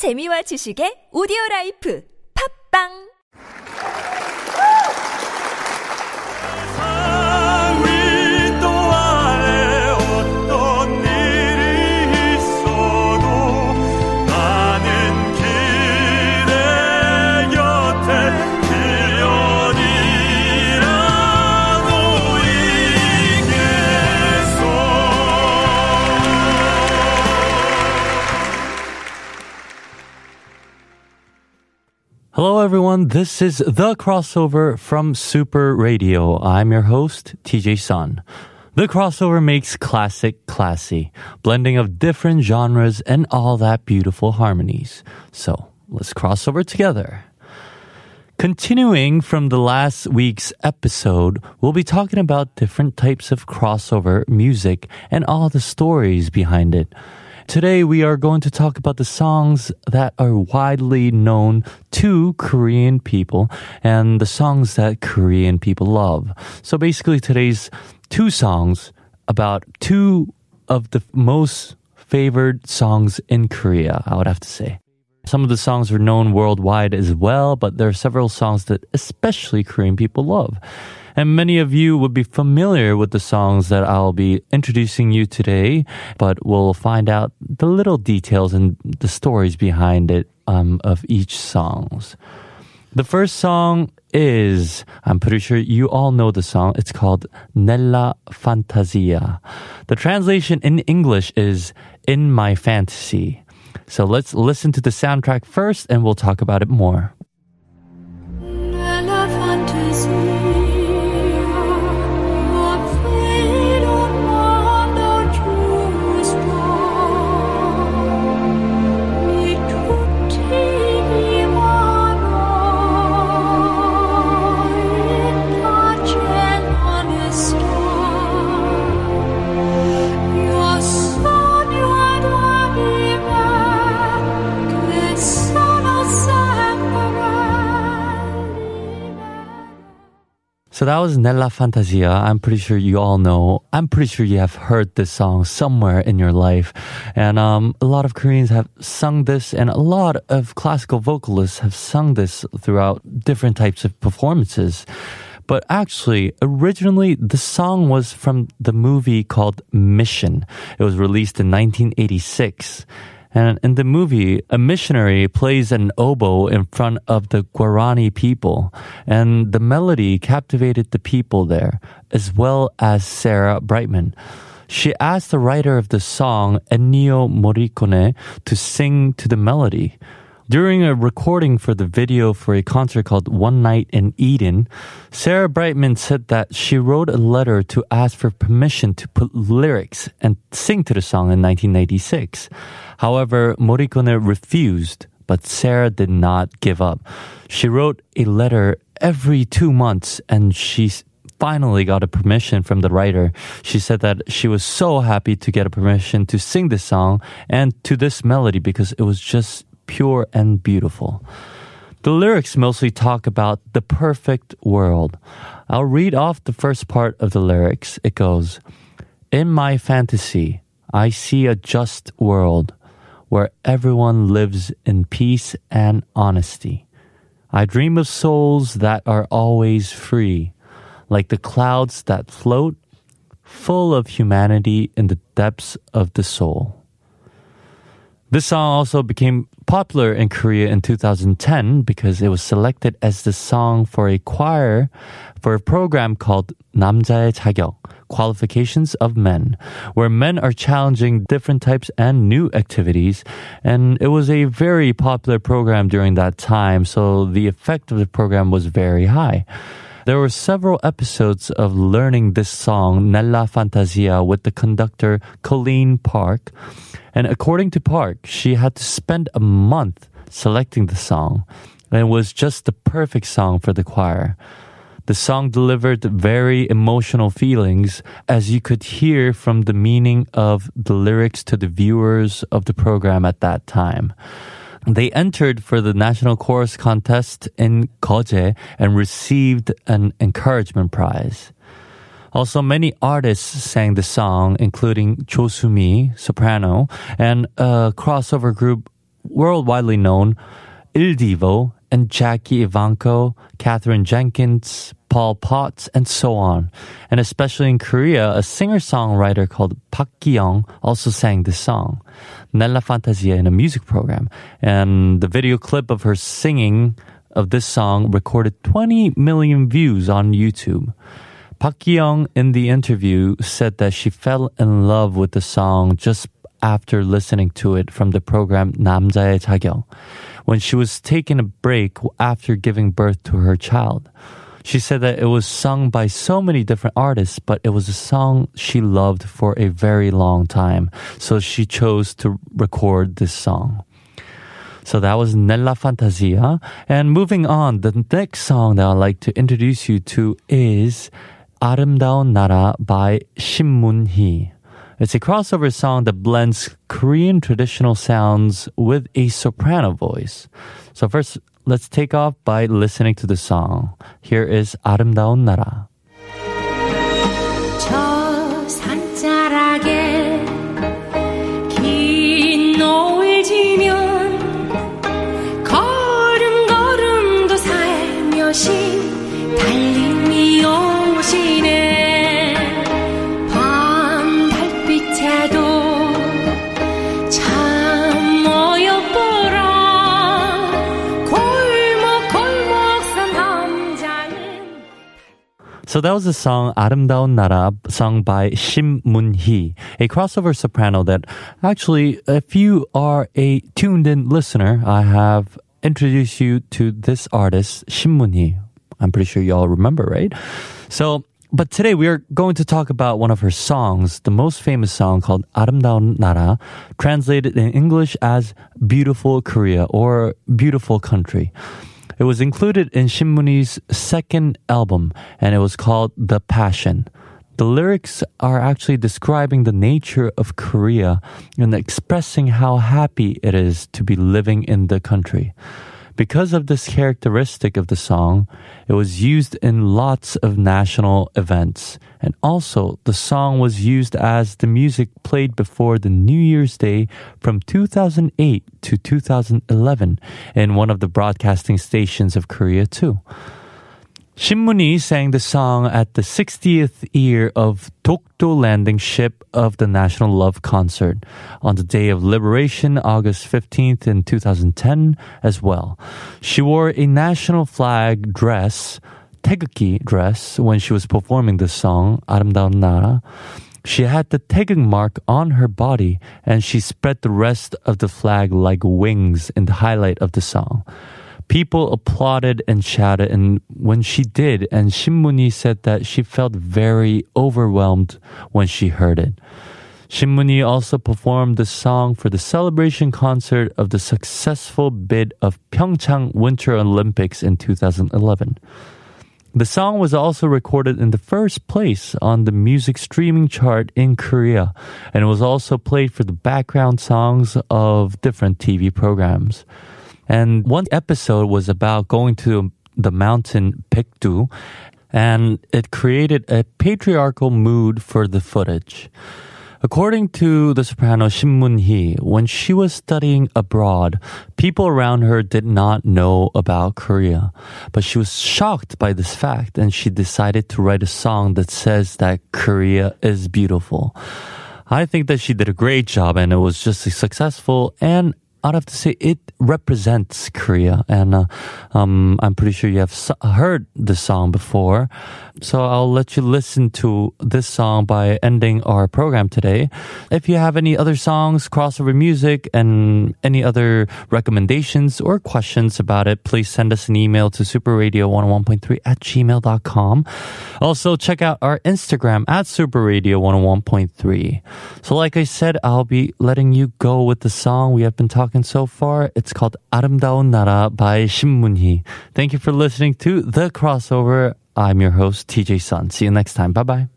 재미와 지식의 오디오 라이프. 팝빵 everyone. This is the crossover from Super Radio. I'm your host, TJ Sun. The crossover makes classic classy, blending of different genres and all that beautiful harmonies. So let's cross over together. Continuing from the last week's episode, we'll be talking about different types of crossover music and all the stories behind it. Today, we are going to talk about the songs that are widely known to Korean people and the songs that Korean people love. So basically, today's two songs about two of the most favored songs in Korea, I would have to say. Some of the songs are known worldwide as well, but there are several songs that especially Korean people love. And many of you would be familiar with the songs that I'll be introducing you today, but we'll find out the little details and the stories behind it um, of each songs. The first song is, I'm pretty sure you all know the song. It's called Nella Fantasia. The translation in English is In My Fantasy. So let's listen to the soundtrack first and we'll talk about it more. So that was Nella Fantasia. I'm pretty sure you all know. I'm pretty sure you have heard this song somewhere in your life. And um, a lot of Koreans have sung this, and a lot of classical vocalists have sung this throughout different types of performances. But actually, originally, the song was from the movie called Mission. It was released in 1986. And in the movie, a missionary plays an oboe in front of the Guarani people, and the melody captivated the people there, as well as Sarah Brightman. She asked the writer of the song, Ennio Morricone, to sing to the melody. During a recording for the video for a concert called One Night in Eden, Sarah Brightman said that she wrote a letter to ask for permission to put lyrics and sing to the song in 1996. However, Morricone refused, but Sarah did not give up. She wrote a letter every two months and she finally got a permission from the writer. She said that she was so happy to get a permission to sing this song and to this melody because it was just pure and beautiful. The lyrics mostly talk about the perfect world. I'll read off the first part of the lyrics. It goes, In my fantasy, I see a just world where everyone lives in peace and honesty. I dream of souls that are always free, like the clouds that float, full of humanity in the depths of the soul. This song also became popular in Korea in 2010 because it was selected as the song for a choir for a program called 남자의 자격, Qualifications of Men, where men are challenging different types and new activities. And it was a very popular program during that time, so the effect of the program was very high. There were several episodes of learning this song, Nella Fantasia, with the conductor Kolleen Park. And according to Park, she had to spend a month selecting the song. And it was just the perfect song for the choir. The song delivered very emotional feelings, as you could hear from the meaning of the lyrics to the viewers of the program at that time. They entered for the National Chorus Contest in Geoje and received an encouragement prize. Also, many artists sang the song, including Cho Sumi, soprano, and a crossover group worldwide known Il Divo and Jackie Evancho, Katherine Jenkins, Paul Potts, and so on. And especially in Korea, a singer-songwriter called Pak Ki-young also sang this song, Nella Fantasia, in a music program. And the video clip of her singing of this song recorded 20 million views on YouTube. Pak Ki-young in the interview said that she fell in love with the song just after listening to it from the program 남자의 자격 when she was taking a break after giving birth to her child. She said that it was sung by so many different artists, but it was a song she loved for a very long time. So she chose to record this song. So that was Nella Fantasia. And moving on, the next song that I'd like to introduce you to is 아름다운 나라 by Shin It's a crossover song that blends Korean traditional sounds with a soprano voice. So first, let's take off by listening to the song. Here is 아름다운 나라. 저 So that was the song 아름다운 나라 sung by Shim Moon-hee, a crossover soprano that actually, if you are a tuned in listener, I have introduced you to this artist, Shim Moon-hee. I'm pretty sure you all remember, right? So, but today we are going to talk about one of her songs, the most famous song called 아름다운 나라, translated in English as Beautiful Korea or Beautiful Country. It was included in Shinmuni's second album, and it was called The Passion. The lyrics are actually describing the nature of Korea and expressing how happy it is to be living in the country. Because of this characteristic of the song, it was used in lots of national events. And also, the song was used as the music played before the New Year's Day from 2008 to 2011 in one of the broadcasting stations of Korea, too. Shinmuni sang the song at the 60th year of Dokdo landing ship of the National Love Concert on the day of liberation, August 15th in 2010 as well. She wore a national flag dress, Taegeukgi dress, when she was performing this song, 아름다운 Nara. She had the 태극 mark on her body and she spread the rest of the flag like wings in the highlight of the song. People applauded and shouted, and when she did, and Shinmuni said that she felt very overwhelmed when she heard it. Shinmuni also performed the song for the celebration concert of the successful bid of Pyeongchang Winter Olympics in 2011. The song was also recorded in the first place on the music streaming chart in Korea, and it was also played for the background songs of different TV programs. And one episode was about going to the mountain Paekdu, and it created a patriarchal mood for the footage. According to the soprano Shin Moon-hee, when she was studying abroad, people around her did not know about Korea. But she was shocked by this fact and she decided to write a song that says that Korea is beautiful. I think that she did a great job and it was just successful and I'd have to say it represents Korea, and uh, um, I'm pretty sure you have s- heard the song before. So I'll let you listen to this song by ending our program today. If you have any other songs, crossover music, and any other recommendations or questions about it, please send us an email to superradio101.3 at gmail.com. Also, check out our Instagram at superradio101.3. So, like I said, I'll be letting you go with the song we have been talking so far. It's called 아름다운 나라 by Shinmunhee. Thank you for listening to The Crossover. I'm your host, TJ Sun. See you next time. Bye bye.